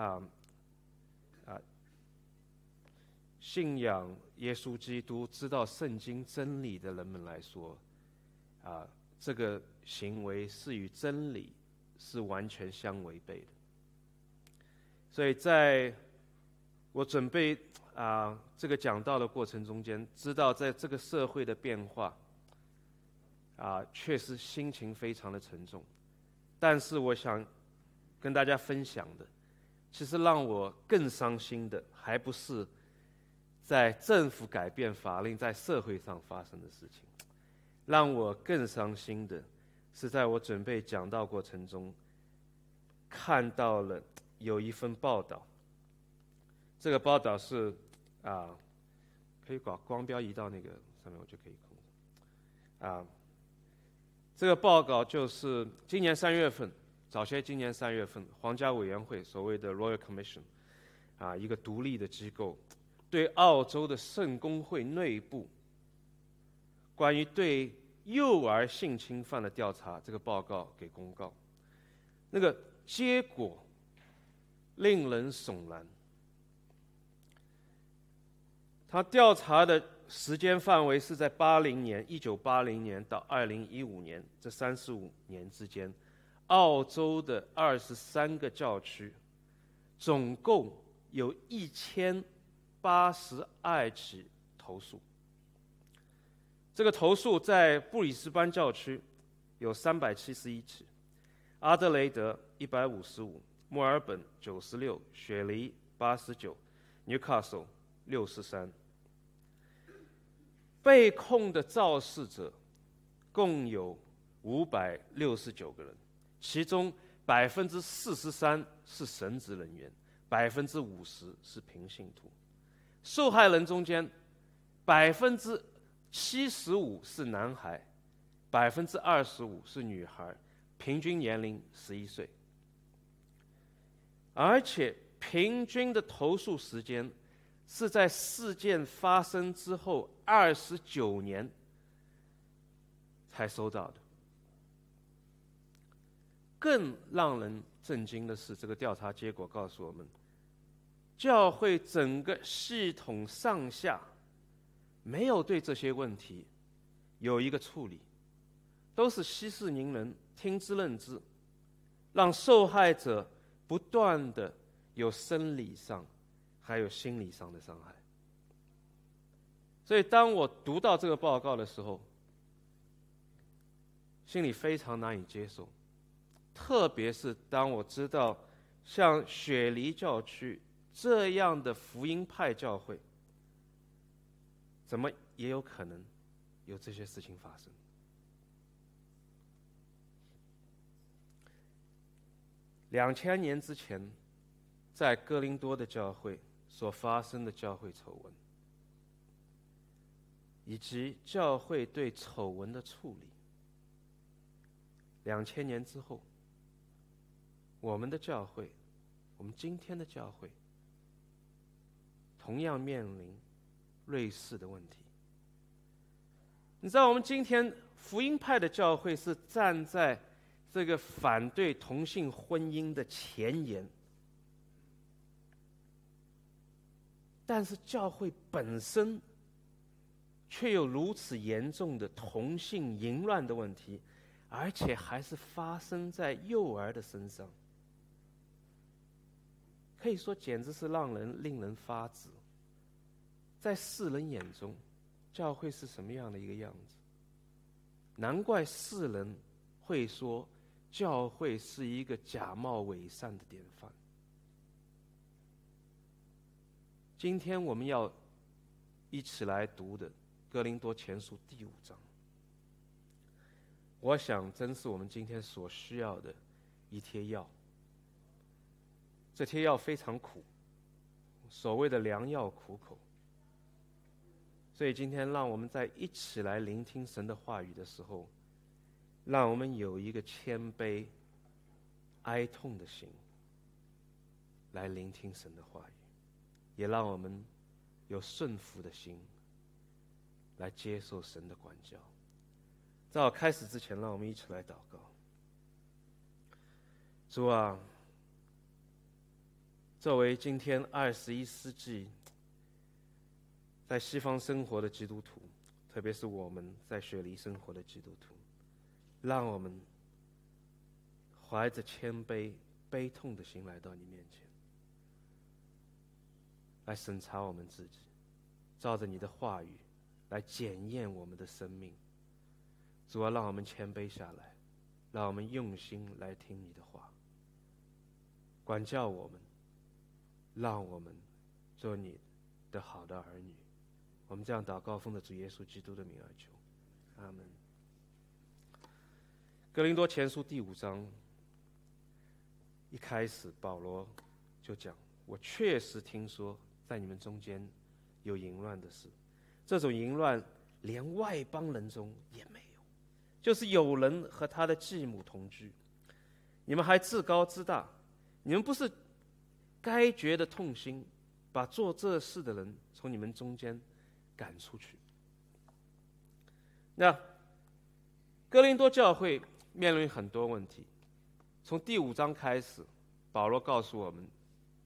啊啊信仰耶稣基督、知道圣经真理的人们来说，啊，这个行为是与真理是完全相违背的。所以在我准备啊这个讲道的过程中间，知道在这个社会的变化，啊，确实心情非常的沉重。但是我想跟大家分享的，其实让我更伤心的，还不是在政府改变法令在社会上发生的事情，让我更伤心的是，在我准备讲道过程中，看到了有一份报道。这个报道是啊，可以把光标移到那个上面，我就可以控制啊。这个报告就是今年三月份，早些今年三月份，皇家委员会所谓的 Royal Commission，啊，一个独立的机构，对澳洲的圣公会内部关于对幼儿性侵犯的调查这个报告给公告，那个结果令人悚然。他调查的。时间范围是在八零年，一九八零年到二零一五年这三十五年之间，澳洲的二十三个教区，总共有一千八十二起投诉。这个投诉在布里斯班教区有三百七十一起，阿德雷德一百五十五，墨尔本九十六，雪梨八十九，Newcastle 六十三。被控的肇事者共有五百六十九个人，其中百分之四十三是神职人员，百分之五十是平信徒。受害人中间，百分之七十五是男孩，百分之二十五是女孩，平均年龄十一岁，而且平均的投诉时间。是在事件发生之后二十九年才收到的。更让人震惊的是，这个调查结果告诉我们，教会整个系统上下没有对这些问题有一个处理，都是息事宁人、听之任之，让受害者不断的有生理上。还有心理上的伤害，所以当我读到这个报告的时候，心里非常难以接受。特别是当我知道像雪梨教区这样的福音派教会，怎么也有可能有这些事情发生？两千年之前，在哥林多的教会。所发生的教会丑闻，以及教会对丑闻的处理。两千年之后，我们的教会，我们今天的教会，同样面临类似的问题。你知道，我们今天福音派的教会是站在这个反对同性婚姻的前沿。但是教会本身却有如此严重的同性淫乱的问题，而且还是发生在幼儿的身上，可以说简直是让人令人发指。在世人眼中，教会是什么样的一个样子？难怪世人会说教会是一个假冒伪善的典范。今天我们要一起来读的《哥林多前书》第五章，我想真是我们今天所需要的一贴药。这些药非常苦，所谓的良药苦口。所以今天让我们在一起来聆听神的话语的时候，让我们有一个谦卑、哀痛的心来聆听神的话语。也让我们有顺服的心，来接受神的管教。在我开始之前，让我们一起来祷告。主啊，作为今天二十一世纪在西方生活的基督徒，特别是我们在雪梨生活的基督徒，让我们怀着谦卑、悲痛的心来到你面前，来审查我们自己，照着你的话语来检验我们的生命。主要让我们谦卑下来，让我们用心来听你的话，管教我们。让我们做你的好的儿女。我们这样祷告，奉的主耶稣基督的名而求，阿门。格林多前书第五章一开始，保罗就讲：“我确实听说，在你们中间有淫乱的事。这种淫乱，连外邦人中也没有，就是有人和他的继母同居。你们还自高自大，你们不是。”该觉的痛心，把做这事的人从你们中间赶出去。那哥林多教会面临很多问题。从第五章开始，保罗告诉我们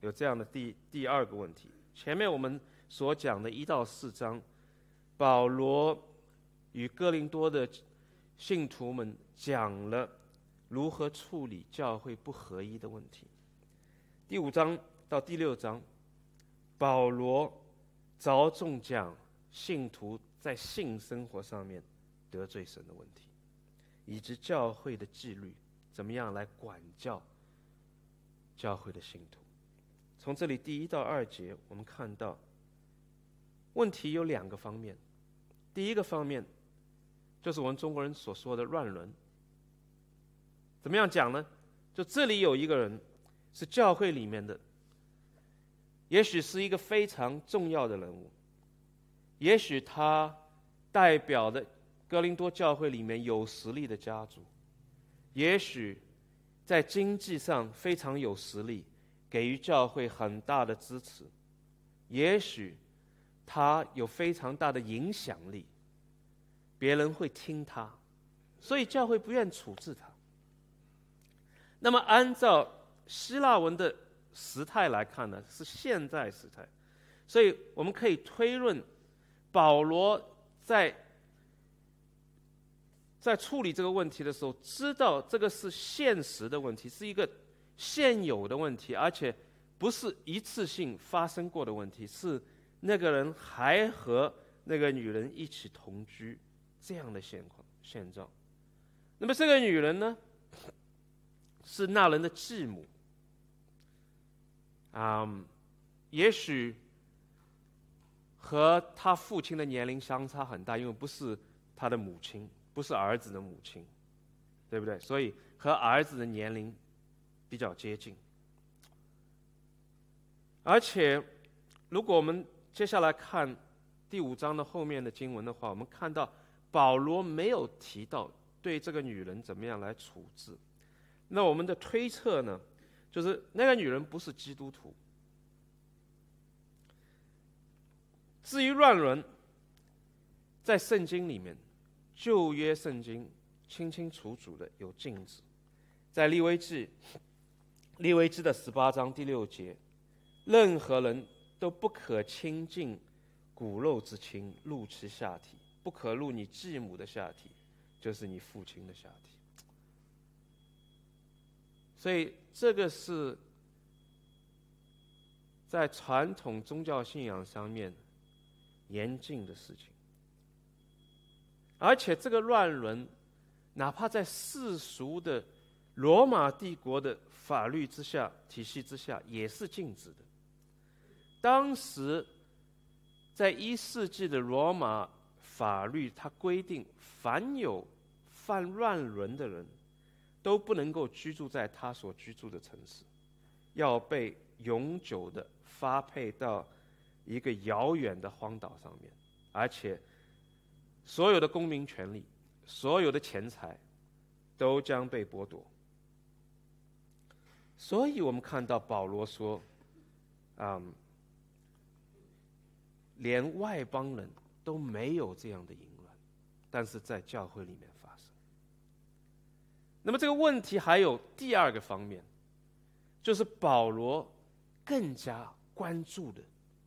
有这样的第第二个问题。前面我们所讲的一到四章，保罗与哥林多的信徒们讲了如何处理教会不合一的问题。第五章到第六章，保罗着重讲信徒在性生活上面得罪神的问题，以及教会的纪律怎么样来管教教会的信徒。从这里第一到二节，我们看到问题有两个方面。第一个方面就是我们中国人所说的乱伦。怎么样讲呢？就这里有一个人。是教会里面的，也许是一个非常重要的人物，也许他代表的哥林多教会里面有实力的家族，也许在经济上非常有实力，给予教会很大的支持，也许他有非常大的影响力，别人会听他，所以教会不愿处置他。那么按照。希腊文的时态来看呢，是现在时态，所以我们可以推论，保罗在在处理这个问题的时候，知道这个是现实的问题，是一个现有的问题，而且不是一次性发生过的问题，是那个人还和那个女人一起同居这样的现况现状。那么这个女人呢，是那人的继母。啊，也许和他父亲的年龄相差很大，因为不是他的母亲，不是儿子的母亲，对不对？所以和儿子的年龄比较接近。而且，如果我们接下来看第五章的后面的经文的话，我们看到保罗没有提到对这个女人怎么样来处置。那我们的推测呢？就是那个女人不是基督徒。至于乱伦，在圣经里面，旧约圣经清清楚楚的有禁止，在利未记，利未记的十八章第六节，任何人都不可亲近骨肉之亲，入其下体，不可入你继母的下体，就是你父亲的下体。所以，这个是在传统宗教信仰上面严禁的事情。而且，这个乱伦，哪怕在世俗的罗马帝国的法律之下、体系之下，也是禁止的。当时，在一世纪的罗马法律，它规定，凡有犯乱伦的人。都不能够居住在他所居住的城市，要被永久的发配到一个遥远的荒岛上面，而且所有的公民权利、所有的钱财都将被剥夺。所以我们看到保罗说：“啊，连外邦人都没有这样的淫乱，但是在教会里面。”那么这个问题还有第二个方面，就是保罗更加关注的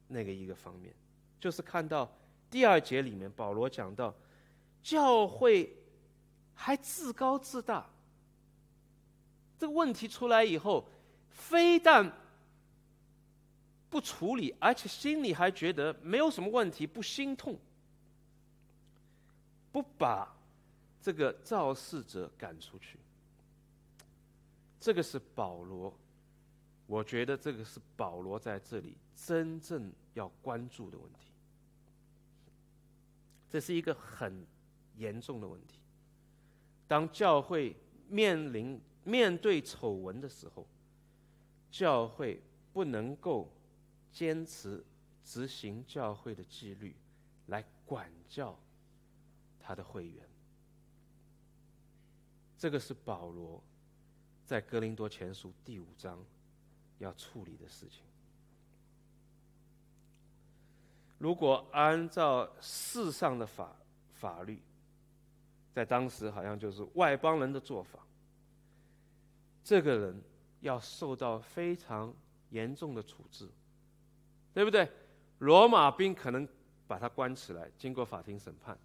那个一个方面，就是看到第二节里面保罗讲到，教会还自高自大。这个问题出来以后，非但不处理，而且心里还觉得没有什么问题，不心痛，不把这个肇事者赶出去。这个是保罗，我觉得这个是保罗在这里真正要关注的问题。这是一个很严重的问题。当教会面临面对丑闻的时候，教会不能够坚持执行教会的纪律来管教他的会员。这个是保罗。在哥林多前书第五章要处理的事情，如果按照世上的法法律，在当时好像就是外邦人的做法，这个人要受到非常严重的处置，对不对？罗马兵可能把他关起来，经过法庭审判，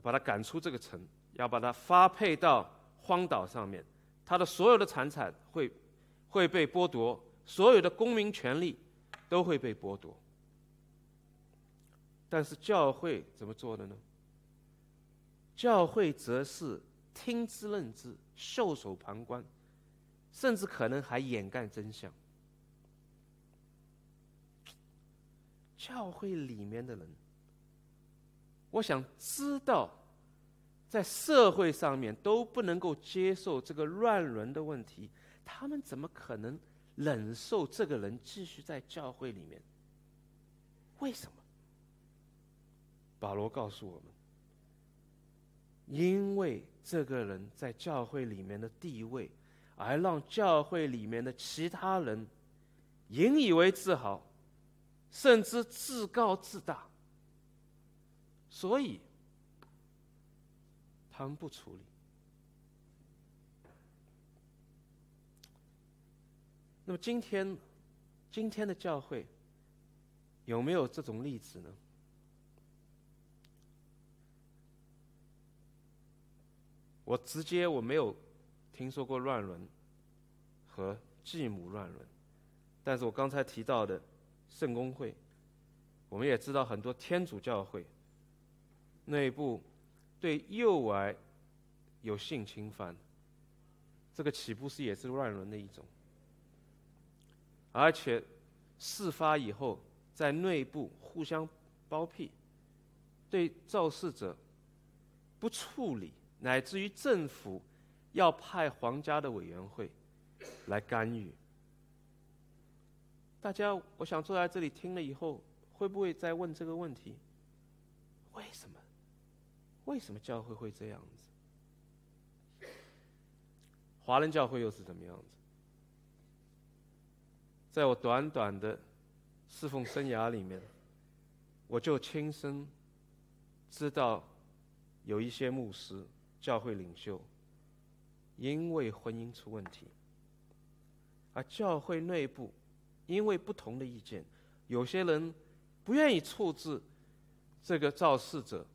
把他赶出这个城，要把他发配到荒岛上面。他的所有的财产会会被剥夺，所有的公民权利都会被剥夺。但是教会怎么做的呢？教会则是听之任之，袖手旁观，甚至可能还掩盖真相。教会里面的人，我想知道。在社会上面都不能够接受这个乱伦的问题，他们怎么可能忍受这个人继续在教会里面？为什么？保罗告诉我们：因为这个人在教会里面的地位，而让教会里面的其他人引以为自豪，甚至自高自大，所以。他们不处理。那么今天，今天的教会有没有这种例子呢？我直接我没有听说过乱伦和继母乱伦，但是我刚才提到的圣公会，我们也知道很多天主教会内部。对幼儿有性侵犯，这个岂不是也是乱伦的一种？而且事发以后，在内部互相包庇，对肇事者不处理，乃至于政府要派皇家的委员会来干预。大家，我想坐在这里听了以后，会不会再问这个问题？为什么？为什么教会会这样子？华人教会又是怎么样子？在我短短的侍奉生涯里面，我就亲身知道有一些牧师、教会领袖因为婚姻出问题，而教会内部因为不同的意见，有些人不愿意处置这个肇事者。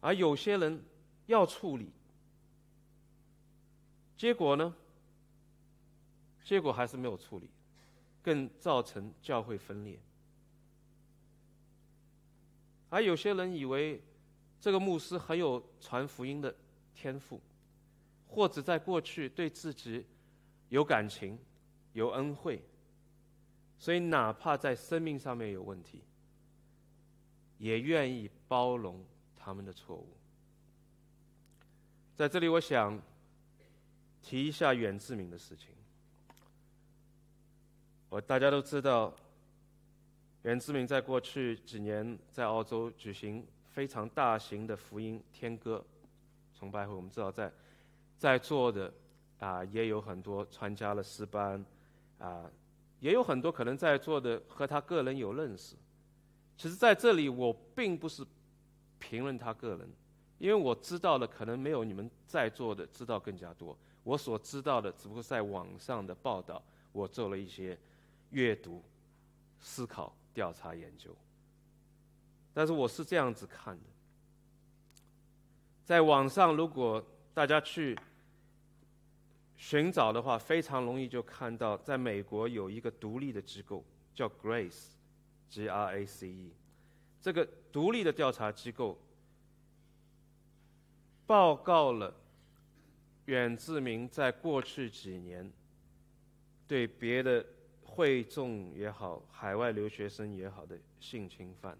而有些人要处理，结果呢？结果还是没有处理，更造成教会分裂。而有些人以为这个牧师很有传福音的天赋，或者在过去对自己有感情、有恩惠，所以哪怕在生命上面有问题，也愿意包容。他们的错误，在这里，我想提一下远志明的事情。我大家都知道，远志明在过去几年在澳洲举行非常大型的福音天歌崇拜会。我们知道，在在座的啊，也有很多参加了诗班啊，也有很多可能在座的和他个人有认识。其实，在这里，我并不是。评论他个人，因为我知道的可能没有你们在座的知道更加多。我所知道的只不过在网上的报道，我做了一些阅读、思考、调查研究。但是我是这样子看的，在网上如果大家去寻找的话，非常容易就看到，在美国有一个独立的机构叫 Grace，G R A C E，这个独立的调查机构报告了远志明在过去几年对别的会众也好、海外留学生也好的性侵犯。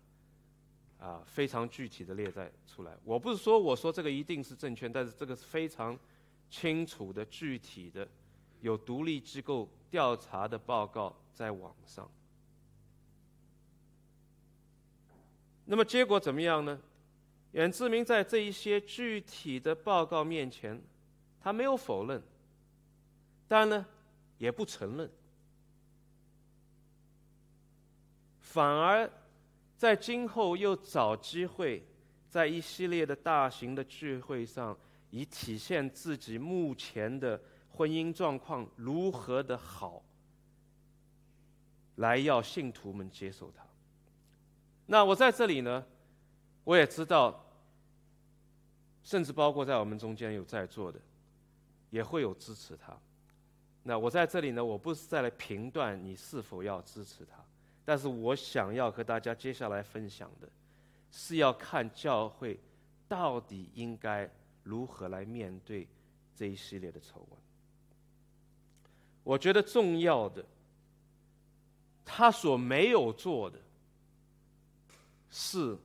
啊，非常具体的列在出来。我不是说我说这个一定是正确，但是这个是非常清楚的、具体的，有独立机构调查的报告在网上。那么结果怎么样呢？远志明在这一些具体的报告面前，他没有否认，但呢，也不承认，反而。在今后又找机会，在一系列的大型的聚会上，以体现自己目前的婚姻状况如何的好，来要信徒们接受他。那我在这里呢，我也知道，甚至包括在我们中间有在座的，也会有支持他。那我在这里呢，我不是在来评断你是否要支持他。但是我想要和大家接下来分享的，是要看教会到底应该如何来面对这一系列的丑闻。我觉得重要的，他所没有做的，是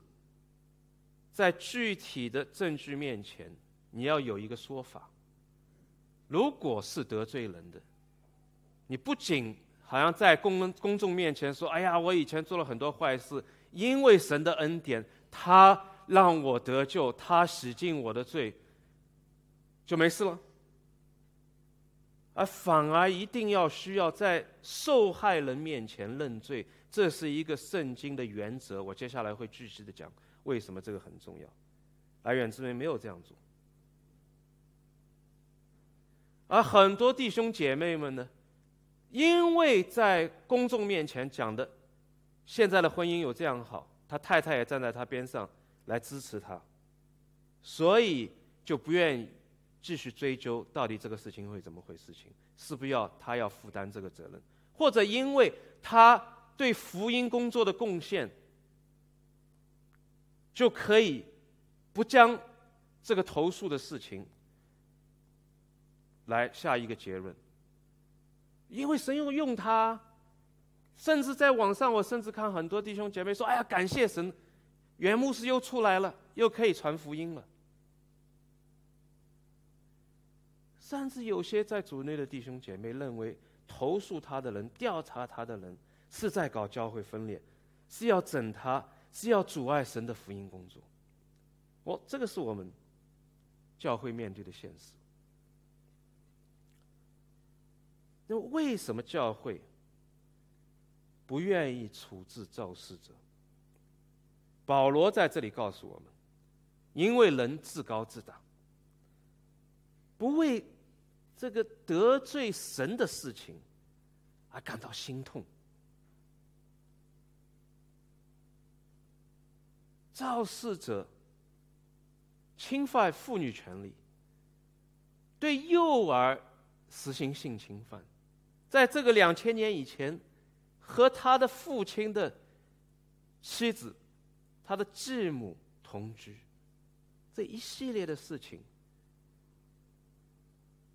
在具体的证据面前，你要有一个说法。如果是得罪人的，你不仅好像在公公众面前说：“哎呀，我以前做了很多坏事，因为神的恩典，他让我得救，他洗净我的罪，就没事了。”而反而一定要需要在受害人面前认罪，这是一个圣经的原则。我接下来会具体的讲为什么这个很重要。而远之明没有这样做，而很多弟兄姐妹们呢？因为在公众面前讲的，现在的婚姻有这样好，他太太也站在他边上来支持他，所以就不愿意继续追究到底这个事情会怎么回事情，是不是要他要负担这个责任，或者因为他对福音工作的贡献，就可以不将这个投诉的事情来下一个结论。因为神要用他，甚至在网上，我甚至看很多弟兄姐妹说：“哎呀，感谢神，原牧师又出来了，又可以传福音了。”甚至有些在组内的弟兄姐妹认为，投诉他的人、调查他的人，是在搞教会分裂，是要整他，是要阻碍神的福音工作。哦，这个是我们教会面对的现实。那为什么教会不愿意处置肇事者？保罗在这里告诉我们：因为人自高自大，不为这个得罪神的事情而感到心痛。肇事者侵犯妇女权利，对幼儿实行性侵犯。在这个两千年以前，和他的父亲的妻子、他的继母同居，这一系列的事情，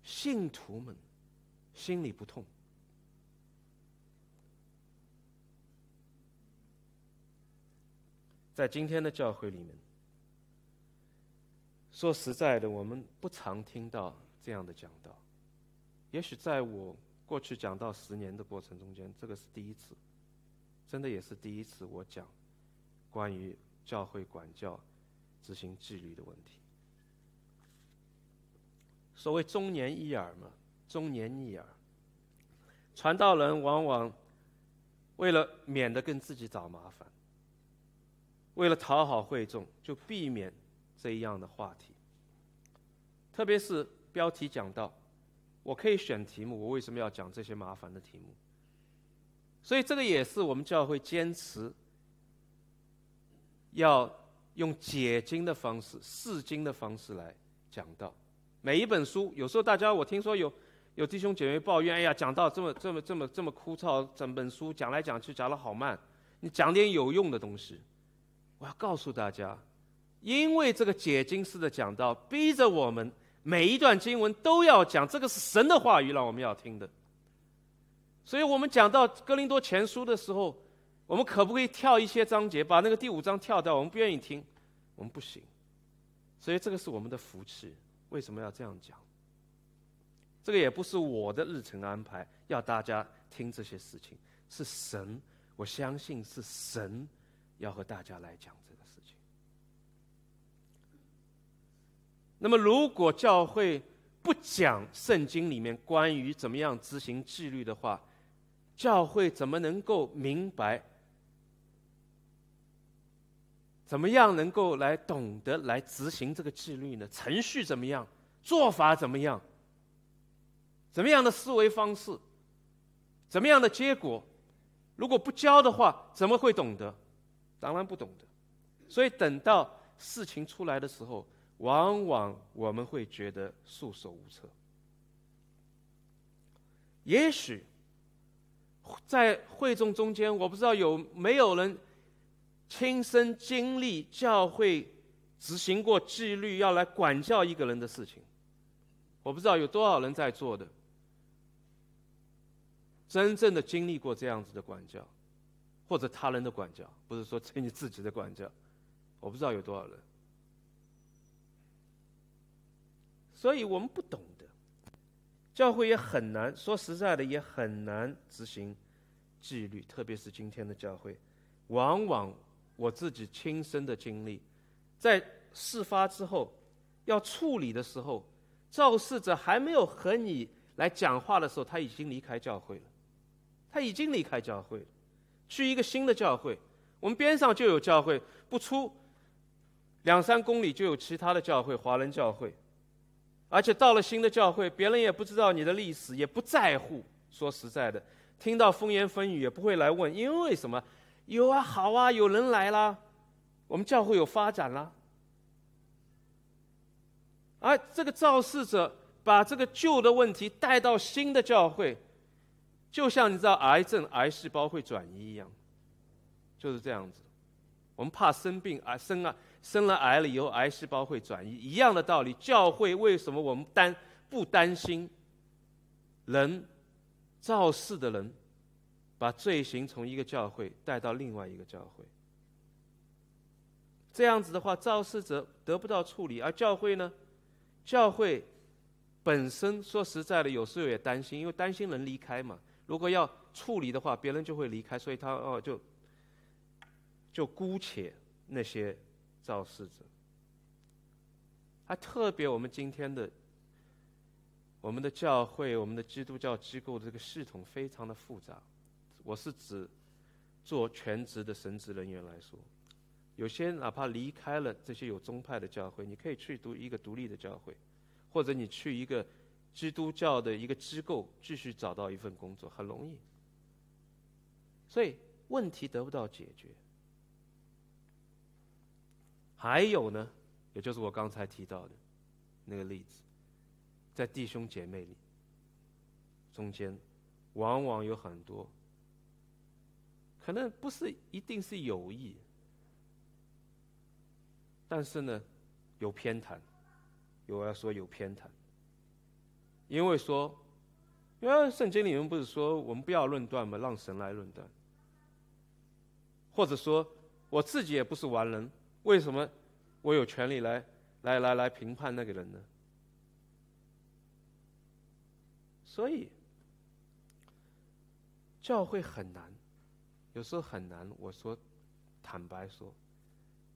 信徒们心里不痛。在今天的教会里面，说实在的，我们不常听到这样的讲道。也许在我。过去讲到十年的过程中间，这个是第一次，真的也是第一次我讲关于教会管教、执行纪律的问题。所谓忠言逆耳嘛，忠言逆耳，传道人往往为了免得跟自己找麻烦，为了讨好会众，就避免这样的话题。特别是标题讲到。我可以选题目，我为什么要讲这些麻烦的题目？所以这个也是我们教会坚持要用解经的方式、释经的方式来讲到每一本书。有时候大家我听说有有弟兄姐妹抱怨：“哎呀，讲到这么这么这么这么枯燥，整本书讲来讲去讲的好慢。”你讲点有用的东西。我要告诉大家，因为这个解经式的讲道，逼着我们每一段经文都要讲，这个是神的话语，让我们要听的。所以我们讲到哥林多前书的时候，我们可不可以跳一些章节，把那个第五章跳掉？我们不愿意听，我们不行。所以这个是我们的福气。为什么要这样讲？这个也不是我的日程安排，要大家听这些事情，是神。我相信是神要和大家来讲这个事情。那么，如果教会不讲圣经里面关于怎么样执行纪律的话，教会怎么能够明白？怎么样能够来懂得来执行这个纪律呢？程序怎么样？做法怎么样？怎么样的思维方式？怎么样的结果？如果不教的话，怎么会懂得？当然不懂得。所以等到事情出来的时候，往往我们会觉得束手无策。也许在会众中间，我不知道有没有人亲身经历教会执行过纪律，要来管教一个人的事情。我不知道有多少人在做的。真正的经历过这样子的管教，或者他人的管教，不是说对你自己的管教，我不知道有多少人。所以我们不懂得，教会也很难说实在的，也很难执行纪律，特别是今天的教会，往往我自己亲身的经历，在事发之后要处理的时候，肇事者还没有和你来讲话的时候，他已经离开教会了。他已经离开教会了，去一个新的教会。我们边上就有教会，不出两三公里就有其他的教会，华人教会。而且到了新的教会，别人也不知道你的历史，也不在乎。说实在的，听到风言风语也不会来问，因为什么？有啊，好啊，有人来啦，我们教会有发展啦。而这个肇事者把这个旧的问题带到新的教会。就像你知道癌症癌细胞会转移一样，就是这样子。我们怕生病，癌生了生了癌了以后，癌细胞会转移一样的道理。教会为什么我们担不担心人造事的人把罪行从一个教会带到另外一个教会？这样子的话，肇事者得不到处理，而教会呢？教会本身说实在的，有时候也担心，因为担心人离开嘛。如果要处理的话，别人就会离开，所以他哦就就姑且那些肇事者。还特别我们今天的我们的教会，我们的基督教机构的这个系统非常的复杂。我是指做全职的神职人员来说，有些哪怕离开了这些有宗派的教会，你可以去读一个独立的教会，或者你去一个。基督教的一个机构继续找到一份工作很容易，所以问题得不到解决。还有呢，也就是我刚才提到的那个例子，在弟兄姐妹里中间，往往有很多可能不是一定是有意，但是呢，有偏袒，有要说有偏袒。因为说，因为圣经里面不是说我们不要论断吗？让神来论断。或者说，我自己也不是完人，为什么我有权利来来来来评判那个人呢？所以，教会很难，有时候很难。我说，坦白说，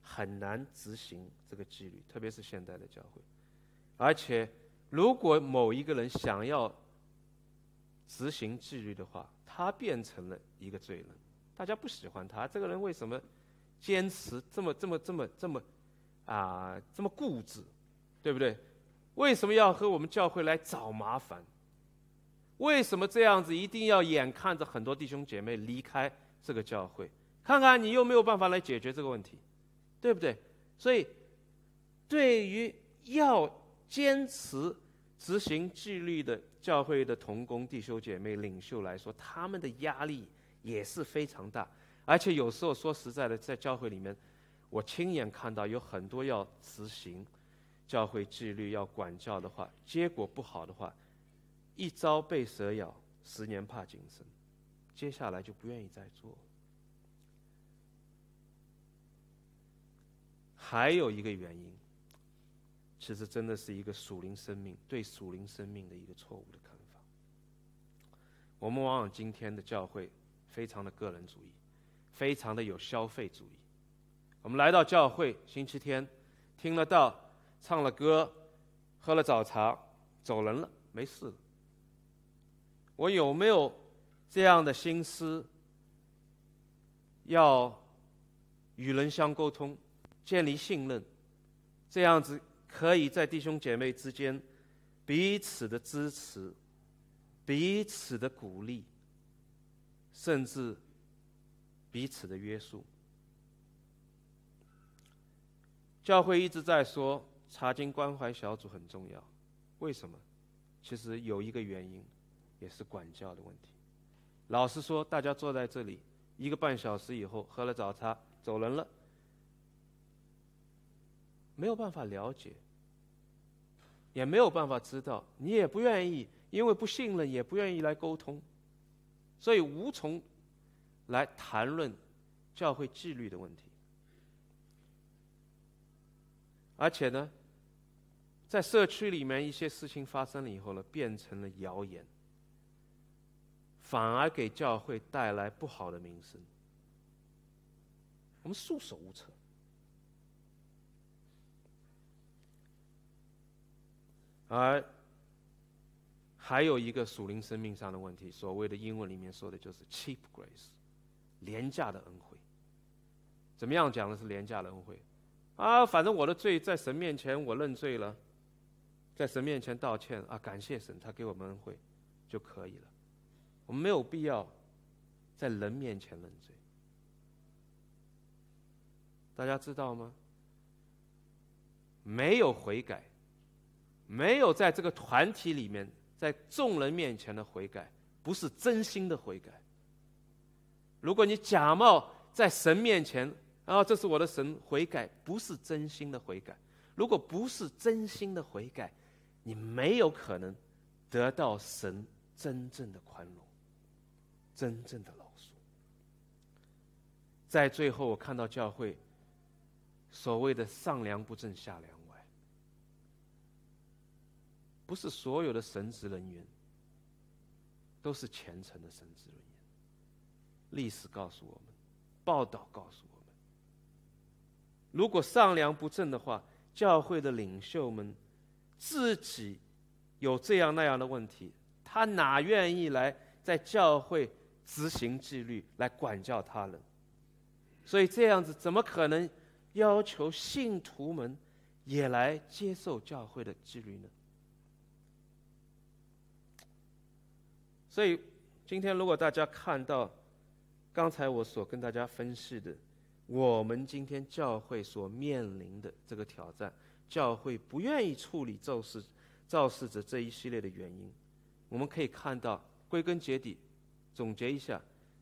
很难执行这个纪律，特别是现代的教会，而且。如果某一个人想要执行纪律的话，他变成了一个罪人，大家不喜欢他。这个人为什么坚持这么这么这么这么啊这么固执，对不对？为什么要和我们教会来找麻烦？为什么这样子一定要眼看着很多弟兄姐妹离开这个教会？看看你又没有办法来解决这个问题，对不对？所以，对于要坚持执行纪律的教会的同工弟兄姐妹领袖来说，他们的压力也是非常大。而且有时候说实在的，在教会里面，我亲眼看到有很多要执行教会纪律、要管教的话，结果不好的话，一朝被蛇咬，十年怕井绳，接下来就不愿意再做。还有一个原因，其实真的是一个属灵生命对属灵生命的一个错误的看法。我们往往今天的教会非常的个人主义。非常的有消费主义。我们来到教会，星期天听了道，唱了歌，喝了早茶，走人了，没事了。我有没有这样的心思，要与人相沟通，建立信任，这样子可以在弟兄姐妹之间彼此的支持，彼此的鼓励，甚至。彼此的约束。教会一直在说查经关怀小组很重要，为什么？其实有一个原因，也是管教的问题。老实说，大家坐在这里一个半小时以后，喝了早茶走人了，没有办法了解，也没有办法知道，你也不愿意，因为不信任，也不愿意来沟通，所以无从。来谈论教会纪律的问题，而且呢，在社区里面一些事情发生了以后呢，变成了谣言，反而给教会带来不好的名声，我们束手无策。而还有一个属灵生命上的问题，所谓的英文里面说的就是 “cheap grace”。廉价的恩惠，怎么样讲的是廉价的恩惠？啊，反正我的罪在神面前我认罪了，在神面前道歉啊，感谢神，他给我们恩惠就可以了，我们没有必要在人面前认罪。大家知道吗？没有悔改，没有在这个团体里面，在众人面前的悔改，不是真心的悔改。如果你假冒在神面前，啊这是我的神悔改，不是真心的悔改。如果不是真心的悔改，你没有可能得到神真正的宽容，真正的饶恕。在最后，我看到教会所谓的上梁不正下梁，不是所有的神职人员都是虔诚的神职人员。历史告诉我们，报道告诉我们，如果上梁不正的话，教会的领袖们自己有这样那样的问题，他哪愿意来在教会执行纪律，来管教他人？所以这样子怎么可能要求信徒们也来接受教会的纪律呢？所以今天如果大家看到，刚才我所跟大家分析的，我们今天教会所面临的这个挑战，教会不愿意处理肇事、肇事者这一系列的原因，我们可以看到，归根结底，总结一下，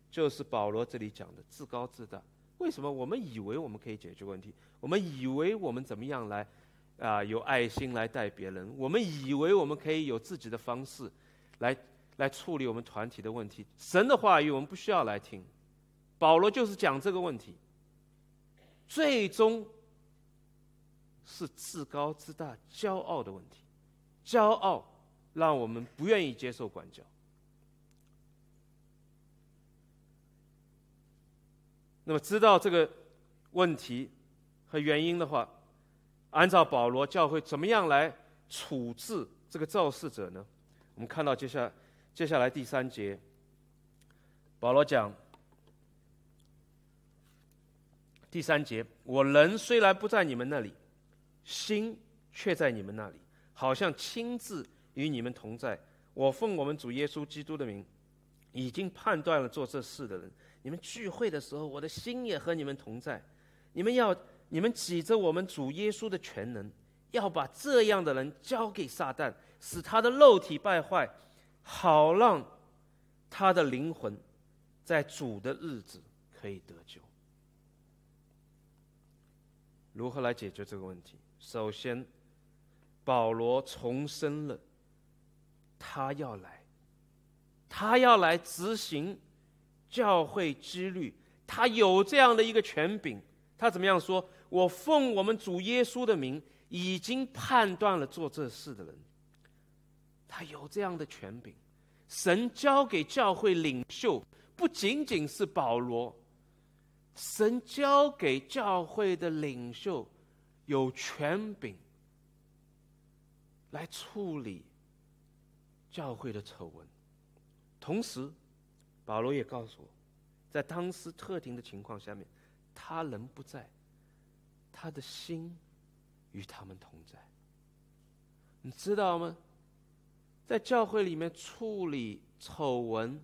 就是保罗这里讲的自高自大。为什么我们以为我们可以解决问题？我们以为我们怎么样来，啊，有爱心来待别人？我们以为我们可以有自己的方式，来来处理我们团体的问题？神的话语我们不需要来听。保罗就是讲这个问题，最终是自高自大、骄傲的问题，骄傲让我们不愿意接受管教。那么知道这个问题和原因的话，按照保罗教会怎么样来处置这个肇事者呢？我们看到接下来接下来第三节，保罗讲。第三节，我人虽然不在你们那里，心却在你们那里，好像亲自与你们同在。我奉我们主耶稣基督的名，已经判断了做这事的人。你们聚会的时候，我的心也和你们同在。你们要，你们挤着我们主耶稣的全能，要把这样的人交给撒旦，使他的肉体败坏，好让他的灵魂在主的日子可以得救。如何来解决这个问题？首先，保罗重申了他要来，他要来执行教会之律，他有这样的一个权柄。他怎么样说？我奉我们主耶稣的名，已经判断了做这事的人。他有这样的权柄。神交给教会领袖，不仅仅是保罗。神交给教会的领袖有权柄来处理教会的丑闻。同时，保罗也告诉我，在当时特定的情况下面。他人不在，他的心与他们同在。你知道吗？在教会里面处理丑闻，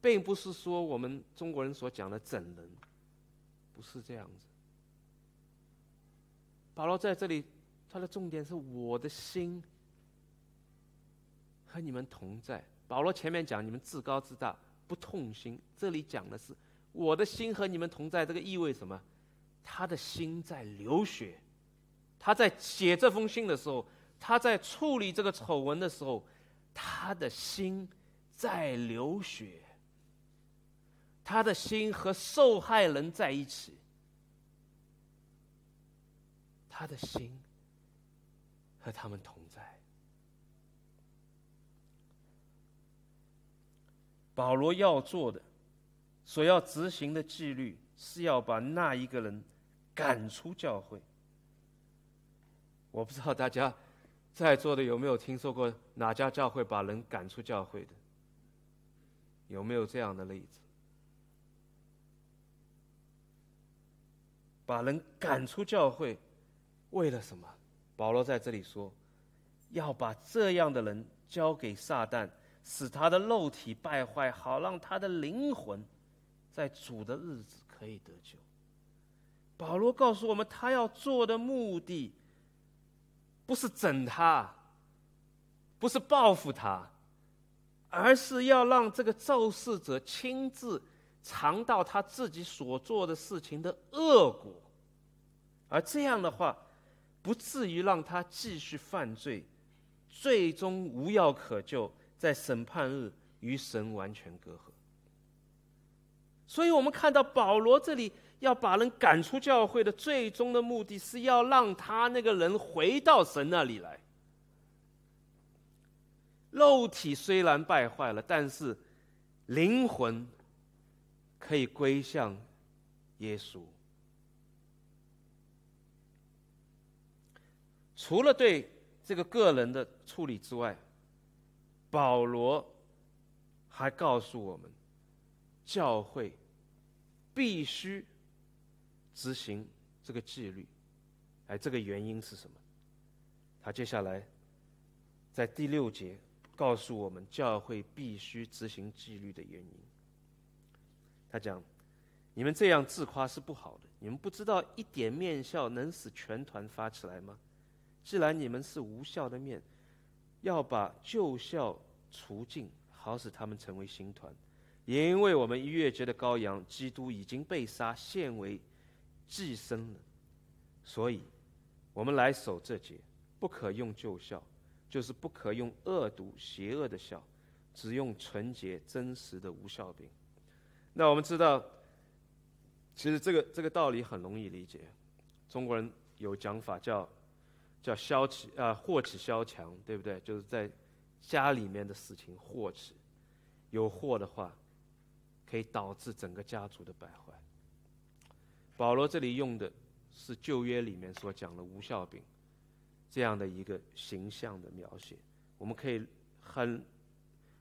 并不是说我们中国人所讲的整人，不是这样子。保罗在这里，他的重点是我的心和你们同在。保罗前面讲你们自高自大，不痛心，这里讲的是。我的心和你们同在，这个意味什么？他的心在流血，他在写这封信的时候，他在处理这个丑闻的时候，他的心在流血，他的心和受害人在一起，他的心和他们同在。保罗要做的。所要执行的纪律是要把那一个人赶出教会。我不知道大家在座的有没有听说过哪家教会把人赶出教会的？有没有这样的例子？把人赶出教会，为了什么？保罗在这里说，要把这样的人交给撒旦，使他的肉体败坏，好让他的灵魂。在主的日子可以得救。保罗告诉我们，他要做的目的，不是整他，不是报复他，而是要让这个肇事者亲自尝到他自己所做的事情的恶果，而这样的话，不至于让他继续犯罪，最终无药可救，在审判日与神完全隔阂。所以我们看到保罗这里要把人赶出教会的最终的目的是要让他那个人回到神那里来。肉体虽然败坏了，但是灵魂可以归向耶稣。除了对这个个人的处理之外，保罗还告诉我们，教会。必须执行这个纪律，哎，这个原因是什么？他接下来在第六节告诉我们，教会必须执行纪律的原因。他讲：“你们这样自夸是不好的，你们不知道一点面笑能使全团发起来吗？既然你们是无效的面，要把旧笑除尽，好使他们成为新团。”也因为我们逾越节的羔羊基督已经被杀，现为寄生了，所以，我们来守这节，不可用旧笑，就是不可用恶毒邪恶的笑，只用纯洁真实的无效饼。那我们知道，其实这个这个道理很容易理解。中国人有讲法叫叫消起啊祸起萧墙，对不对？就是在家里面的事情祸起，有祸的话。可以导致整个家族的败坏。保罗这里用的是旧约里面所讲的无效饼这样的一个形象的描写，我们可以很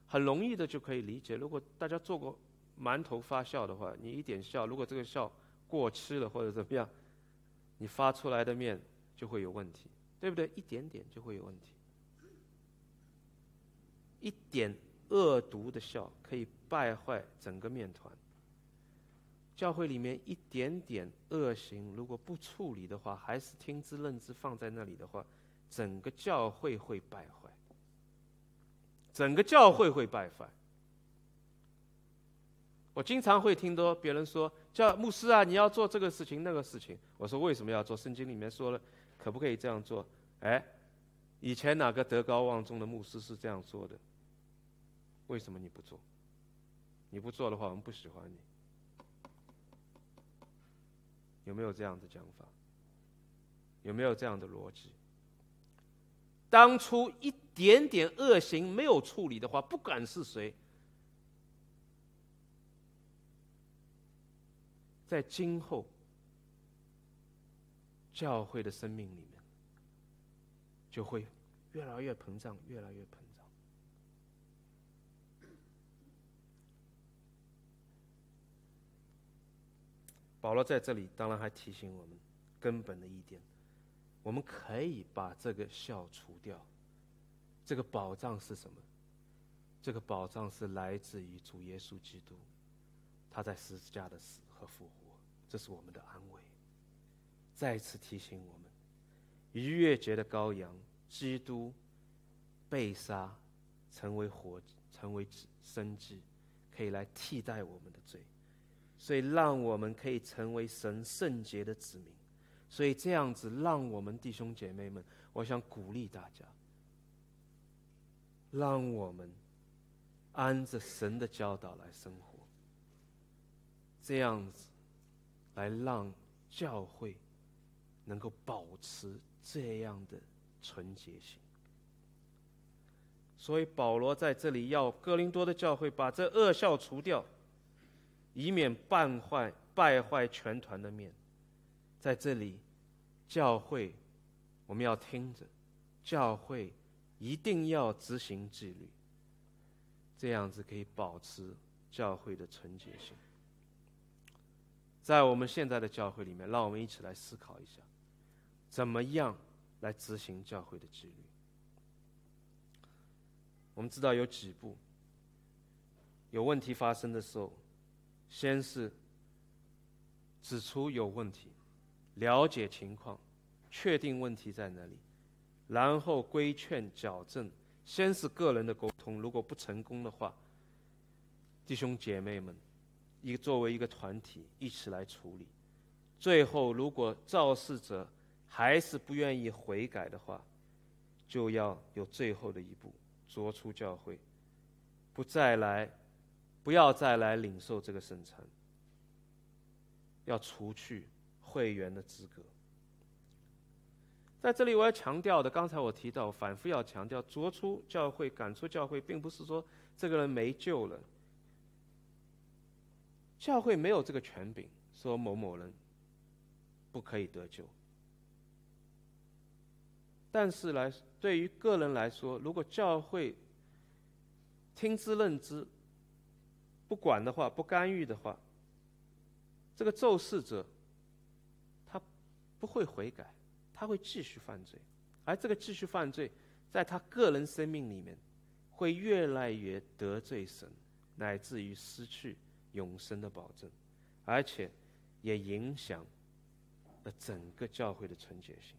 很容易的就可以理解。如果大家做过馒头发酵的话，你一点酵，如果这个酵过期了或者怎么样，你发出来的面就会有问题，对不对？一点点就会有问题。一点恶毒的笑可以败坏整个面团。教会里面一点点恶行，如果不处理的话，还是听之任之放在那里的话，整个教会会败坏。整个教会会败坏。我经常会听到别人说：“叫牧师啊，你要做这个事情那个事情。”我说：“为什么要做？圣经里面说了，可不可以这样做？”哎，以前哪个德高望重的牧师是这样做的？为什么你不做？你不做的话，我们不喜欢你。有没有这样的讲法？有没有这样的逻辑？当初一点点恶行没有处理的话，不管是谁，在今后教会的生命里面，就会越来越膨胀，越来越膨胀。保罗在这里当然还提醒我们根本的一点。我们可以把这个笑除掉。这个保障是什么？这个保障是来自于主耶稣基督，他在十字架的死和复活，这是我们的安慰。再次提醒我们，逾越节的羔羊基督被杀，成为活，成为生祭，可以来替代我们的罪，所以让我们可以成为神圣洁的子民。所以这样子，让我们弟兄姐妹们，我想鼓励大家，让我们按着神的教导来生活，这样子来让教会能够保持这样的纯洁性。所以保罗在这里要哥林多的教会把这恶笑除掉，以免败坏败坏全团的面。在这里，教会我们要听着，教会一定要执行纪律，这样子可以保持教会的纯洁性。在我们现在的教会里面，让我们一起来思考一下，怎么样来执行教会的纪律？我们知道有几步，有问题发生的时候，先是指出有问题。了解情况，确定问题在哪里，然后规劝矫正。先是个人的沟通，如果不成功的话，弟兄姐妹们，一作为一个团体一起来处理。最后，如果肇事者还是不愿意悔改的话，就要有最后的一步，逐出教会，不再来，不要再来领受这个圣餐，要除去。会员的资格，在这里我要强调的，刚才我提到，反复要强调，逐出教会、赶出教会，并不是说这个人没救了。教会没有这个权柄，说某某人不可以得救。但是来对于个人来说，如果教会听之任之，不管的话，不干预的话，这个咒事者他。不会悔改，他会继续犯罪，而这个继续犯罪，在他个人生命里面，会越来越得罪神，乃至于失去永生的保证，而且也影响了整个教会的纯洁性。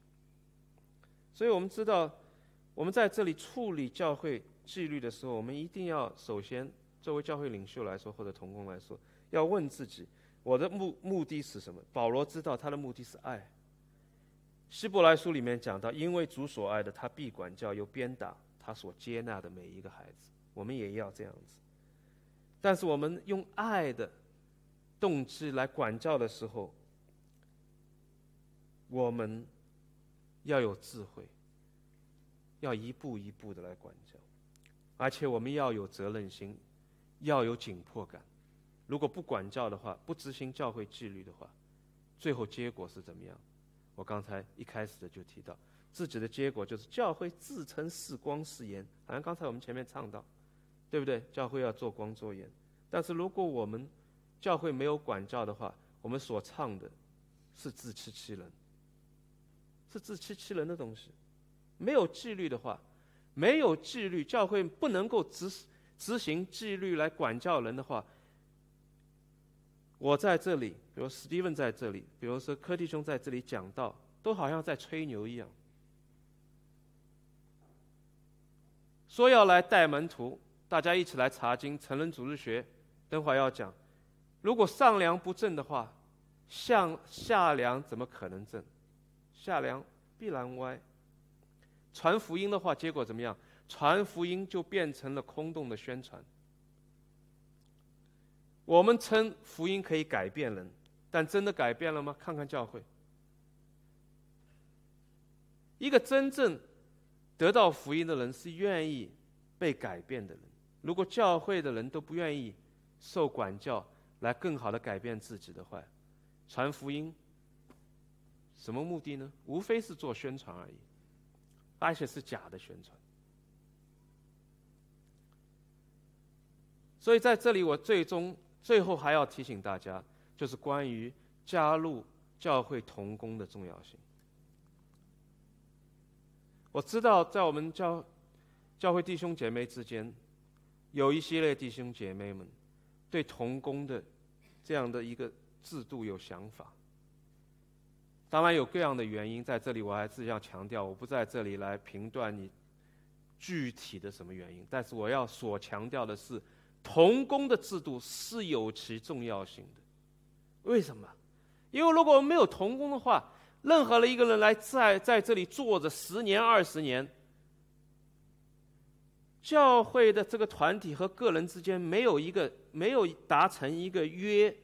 所以我们知道，我们在这里处理教会纪律的时候，我们一定要首先作为教会领袖来说，或者同工来说，要问自己：我的目目的是什么？保罗知道他的目的是爱。希伯来书里面讲到，因为主所爱的，他必管教，又鞭打他所接纳的每一个孩子。我们也要这样子。但是我们用爱的动机来管教的时候，我们要有智慧，要一步一步的来管教，而且我们要有责任心，要有紧迫感。如果不管教的话，不执行教会纪律的话，最后结果是怎么样？我刚才一开始的就提到，自己的结果就是教会自称是光是盐，好像刚才我们前面唱到，对不对？教会要做光做盐，但是如果我们教会没有管教的话，我们所唱的是自欺欺人，是自欺欺人的东西。没有纪律的话，没有纪律，教会不能够执执行纪律来管教人的话，我在这里，比如史蒂文在这里，比如说柯弟兄在这里讲道，都好像在吹牛一样。说要来带门徒，大家一起来查经，成人组织学，等会儿要讲。如果上梁不正的话，向下梁怎么可能正？下梁必然歪。传福音的话，结果怎么样？传福音就变成了空洞的宣传。我们称福音可以改变人，但真的改变了吗？看看教会，一个真正得到福音的人是愿意被改变的人。如果教会的人都不愿意受管教，来更好的改变自己的话，传福音什么目的呢？无非是做宣传而已，而且是假的宣传。所以在这里，我最终最后还要提醒大家，就是关于加入教会同工的重要性。我知道，在我们教教会弟兄姐妹之间，有一系列弟兄姐妹们对同工的。这样的一个制度有想法，当然有各样的原因。在这里，我还是要强调，我不在这里来评断你具体的什么原因。但是我要所强调的是，童工的制度是有其重要性的。为什么？因为如果我们没有童工的话，任何的一个人来在在这里坐着十年、二十年。教会的这个团体和个人之间没有一个没有达成一个约。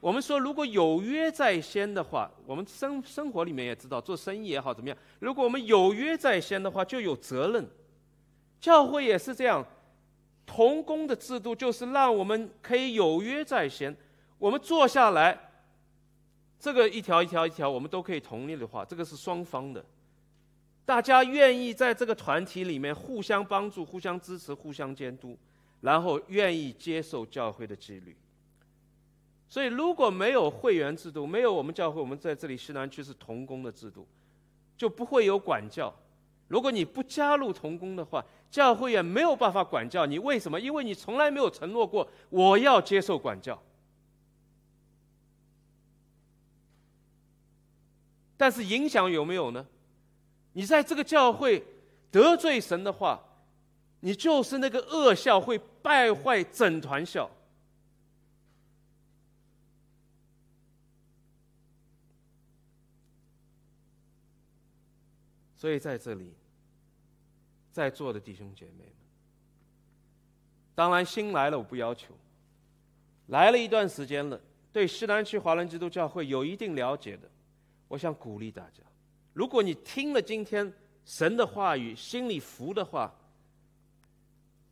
我们说，如果有约在先的话，我们生生活里面也知道，做生意也好怎么样。如果我们有约在先的话，就有责任。教会也是这样，同工的制度就是让我们可以有约在先。我们坐下来，这个一条一条一条，我们都可以同意的话，这个是双方的。大家愿意在这个团体里面互相帮助、互相支持、互相监督，然后愿意接受教会的纪律。所以，如果没有会员制度，没有我们教会，我们在这里西南区是同工的制度，就不会有管教。如果你不加入同工的话，教会也没有办法管教你。为什么？因为你从来没有承诺过我要接受管教。但是影响有没有呢？你在这个教会得罪神的话，你就是那个恶校，会败坏整团校。所以在这里，在座的弟兄姐妹们，当然新来了，我不要求；来了一段时间了，对西南区华人基督教会有一定了解的，我想鼓励大家。如果你听了今天神的话语，心里服的话，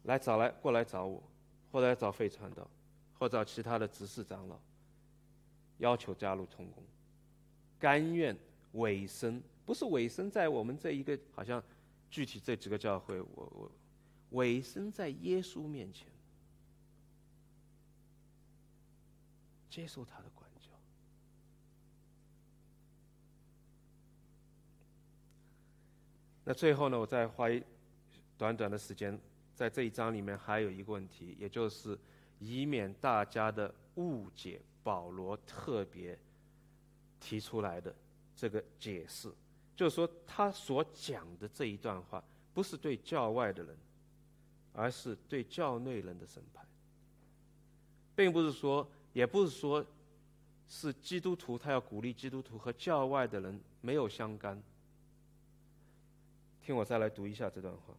来找来过来找我，或者找费传道，或找其他的执事长老，要求加入同工，甘愿委身，不是委身在我们这一个好像具体这几个教会，我我委身在耶稣面前，接受他的管教。那最后呢，我再花一短短的时间，在这一章里面还有一个问题，也就是以免大家的误解，保罗特别提出来的这个解释，就是说他所讲的这一段话，不是对教外的人，而是对教内人的审判，并不是说，也不是说，是基督徒他要鼓励基督徒和教外的人没有相干。听我再来读一下这段话。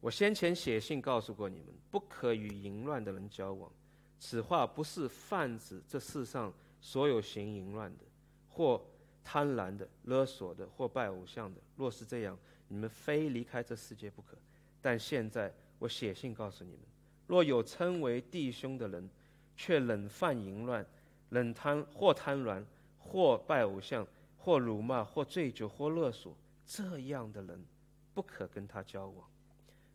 我先前写信告诉过你们，不可与淫乱的人交往。此话不是泛指这世上所有行淫乱的，或贪婪的、勒索的，或拜偶像的。若是这样，你们非离开这世界不可。但现在我写信告诉你们：若有称为弟兄的人，却冷犯淫乱、冷贪或贪婪、或拜偶像、或辱骂、或醉酒、或勒索，这样的人，不可跟他交往，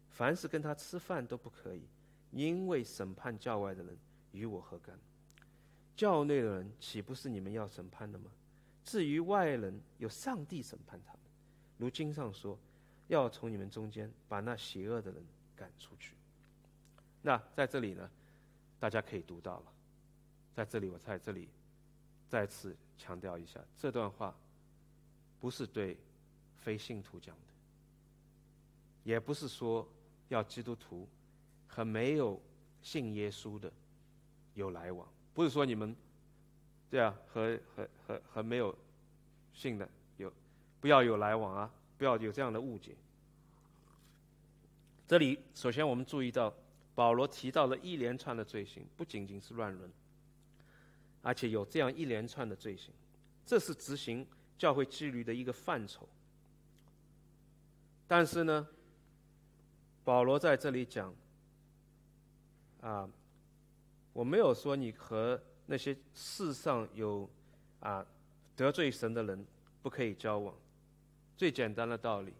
凡是跟他吃饭都不可以，因为审判教外的人与我何干？教内的人岂不是你们要审判的吗？至于外人，有上帝审判他们。如经上说：“要从你们中间把那邪恶的人赶出去。那在这里呢，大家可以读到了，在这里我在这里再次强调一下，这段话不是对非信徒讲的，也不是说要基督徒和没有信耶稣的有来往，不是说你们对啊和和和和没有信的有不要有来往啊，不要有这样的误解。这里首先我们注意到。保罗提到了一连串的罪行，不仅仅是乱伦，而且有这样一连串的罪行，这是执行教会纪律的一个范畴。但是呢，保罗在这里讲，啊，我没有说你和那些世上有啊得罪神的人不可以交往。最简单的道理，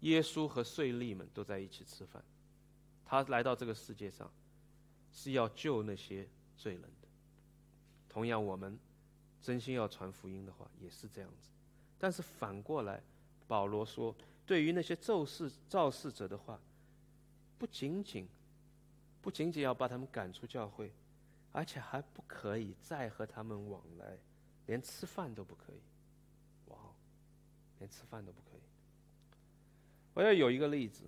耶稣和税吏们都在一起吃饭。他来到这个世界上，是要救那些罪人的。同样，我们真心要传福音的话，也是这样子。但是反过来，保罗说，对于那些咒事造事者的话，不仅仅不仅仅要把他们赶出教会，而且还不可以再和他们往来，连吃饭都不可以。哇，连吃饭都不可以。我要有一个例子。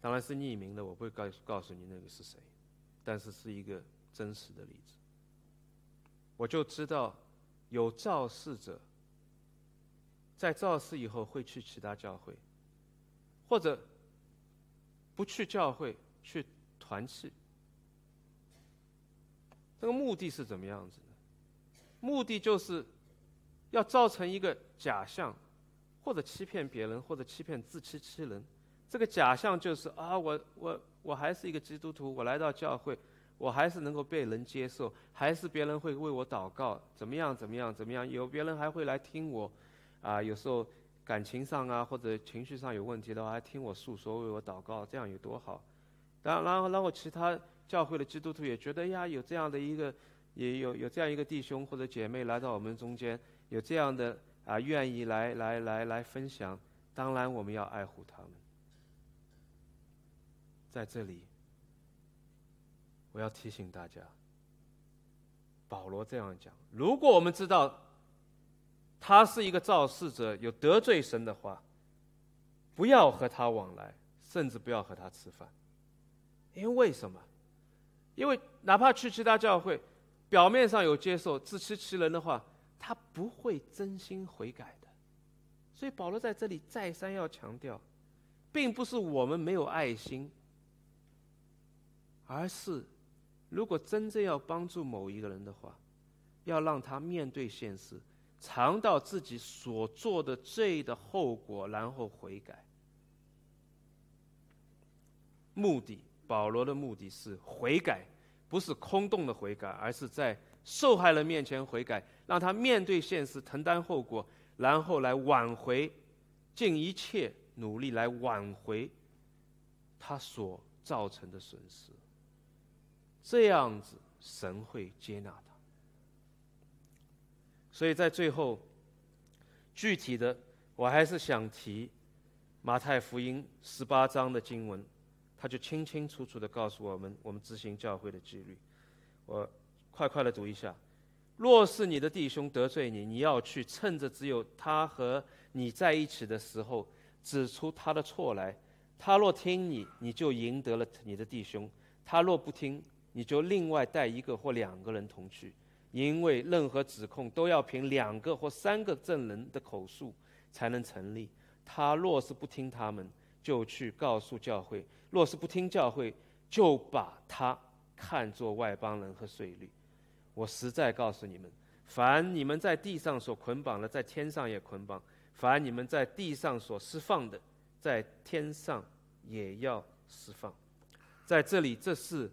当然是匿名的，我不会告告诉你那个是谁，但是是一个真实的例子。我就知道有肇事者，在肇事以后会去其他教会，或者不去教会去团契。这个目的是怎么样子的？目的就是要造成一个假象，或者欺骗别人，或者欺骗自欺欺人。这个假象就是啊，我我我还是一个基督徒，我来到教会，我还是能够被人接受，还是别人会为我祷告，怎么样怎么样怎么样？有别人还会来听我，啊，有时候感情上啊或者情绪上有问题的话，还听我诉说，为我祷告，这样有多好？然后然后然后其他教会的基督徒也觉得呀，有这样的一个，也有有这样一个弟兄或者姐妹来到我们中间，有这样的啊愿意来来来来分享，当然我们要爱护他们。在这里，我要提醒大家，保罗这样讲：如果我们知道他是一个肇事者，有得罪神的话，不要和他往来，甚至不要和他吃饭。因为什么？因为哪怕去其他教会，表面上有接受、自欺欺人的话，他不会真心悔改的。所以保罗在这里再三要强调，并不是我们没有爱心。而是，如果真正要帮助某一个人的话，要让他面对现实，尝到自己所做的罪的后果，然后悔改。目的，保罗的目的是悔改，不是空洞的悔改，而是在受害人面前悔改，让他面对现实，承担后果，然后来挽回，尽一切努力来挽回他所造成的损失。这样子，神会接纳他。所以在最后，具体的，我还是想提马太福音十八章的经文，他就清清楚楚的告诉我们，我们执行教会的纪律。我快快的读一下：若是你的弟兄得罪你，你要去趁着只有他和你在一起的时候，指出他的错来。他若听你，你就赢得了你的弟兄；他若不听，你就另外带一个或两个人同去，因为任何指控都要凭两个或三个证人的口述才能成立。他若是不听他们，就去告诉教会；若是不听教会，就把他看作外邦人和税吏。我实在告诉你们：凡你们在地上所捆绑的，在天上也捆绑；凡你们在地上所释放的，在天上也要释放。在这里，这是。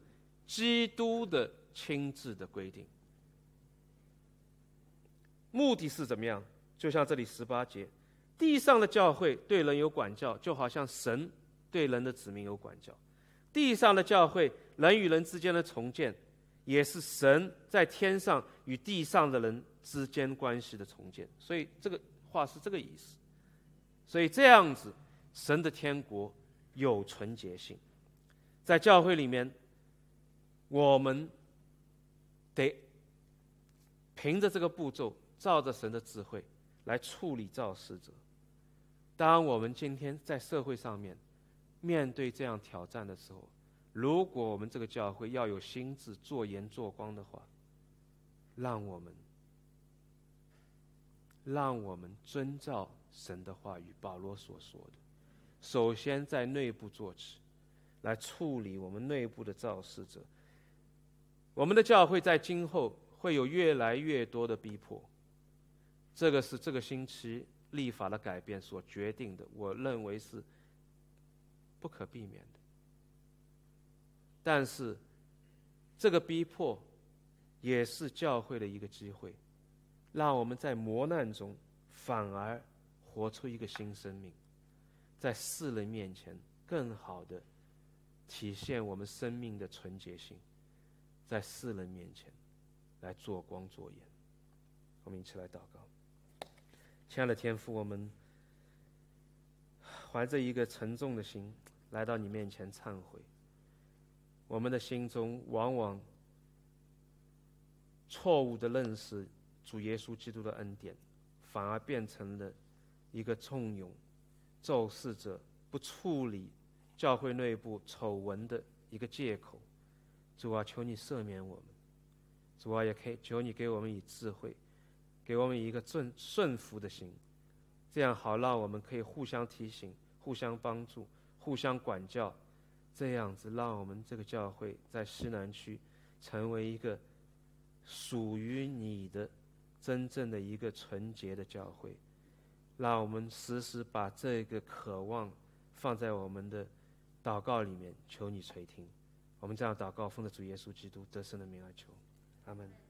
基督的亲自的规定，目的是怎么样？就像这里十八节，地上的教会对人有管教，就好像神对人的子民有管教。地上的教会，人与人之间的重建，也是神在天上与地上的人之间关系的重建。所以这个话是这个意思。所以这样子，神的天国有纯洁性。在教会里面，我们得凭着这个步骤，照着神的智慧来处理造事者。当我们今天在社会上面面对这样挑战的时候，如果我们这个教会要有心智做盐做光的话，让我们让我们遵照神的话语，保罗所说的，首先在内部做起。来处理我们内部的肇事者。我们的教会在今后会有越来越多的逼迫，这个是这个星期立法的改变所决定的，我认为是不可避免的。但是，这个逼迫也是教会的一个机会，让我们在磨难中反而活出一个新生命，在世人面前更好的。体现我们生命的纯洁性，在世人面前来做光做盐。我们一起来祷告，亲爱的天父，我们怀着一个沉重的心来到你面前忏悔。我们的心中往往错误的认识主耶稣基督的恩典，反而变成了一个纵容咒事者不处理。教会内部丑闻的一个借口，主啊，求你赦免我们。主啊，也可以求你给我们以智慧，给我们一个顺顺服的心，这样好让我们可以互相提醒、互相帮助、互相管教，这样子让我们这个教会在西南区成为一个属于你的真正的一个纯洁的教会。让我们时时把这个渴望放在我们的。祷告里面，求你垂听。我们这样祷告，奉着主耶稣基督得胜的名而求，阿门。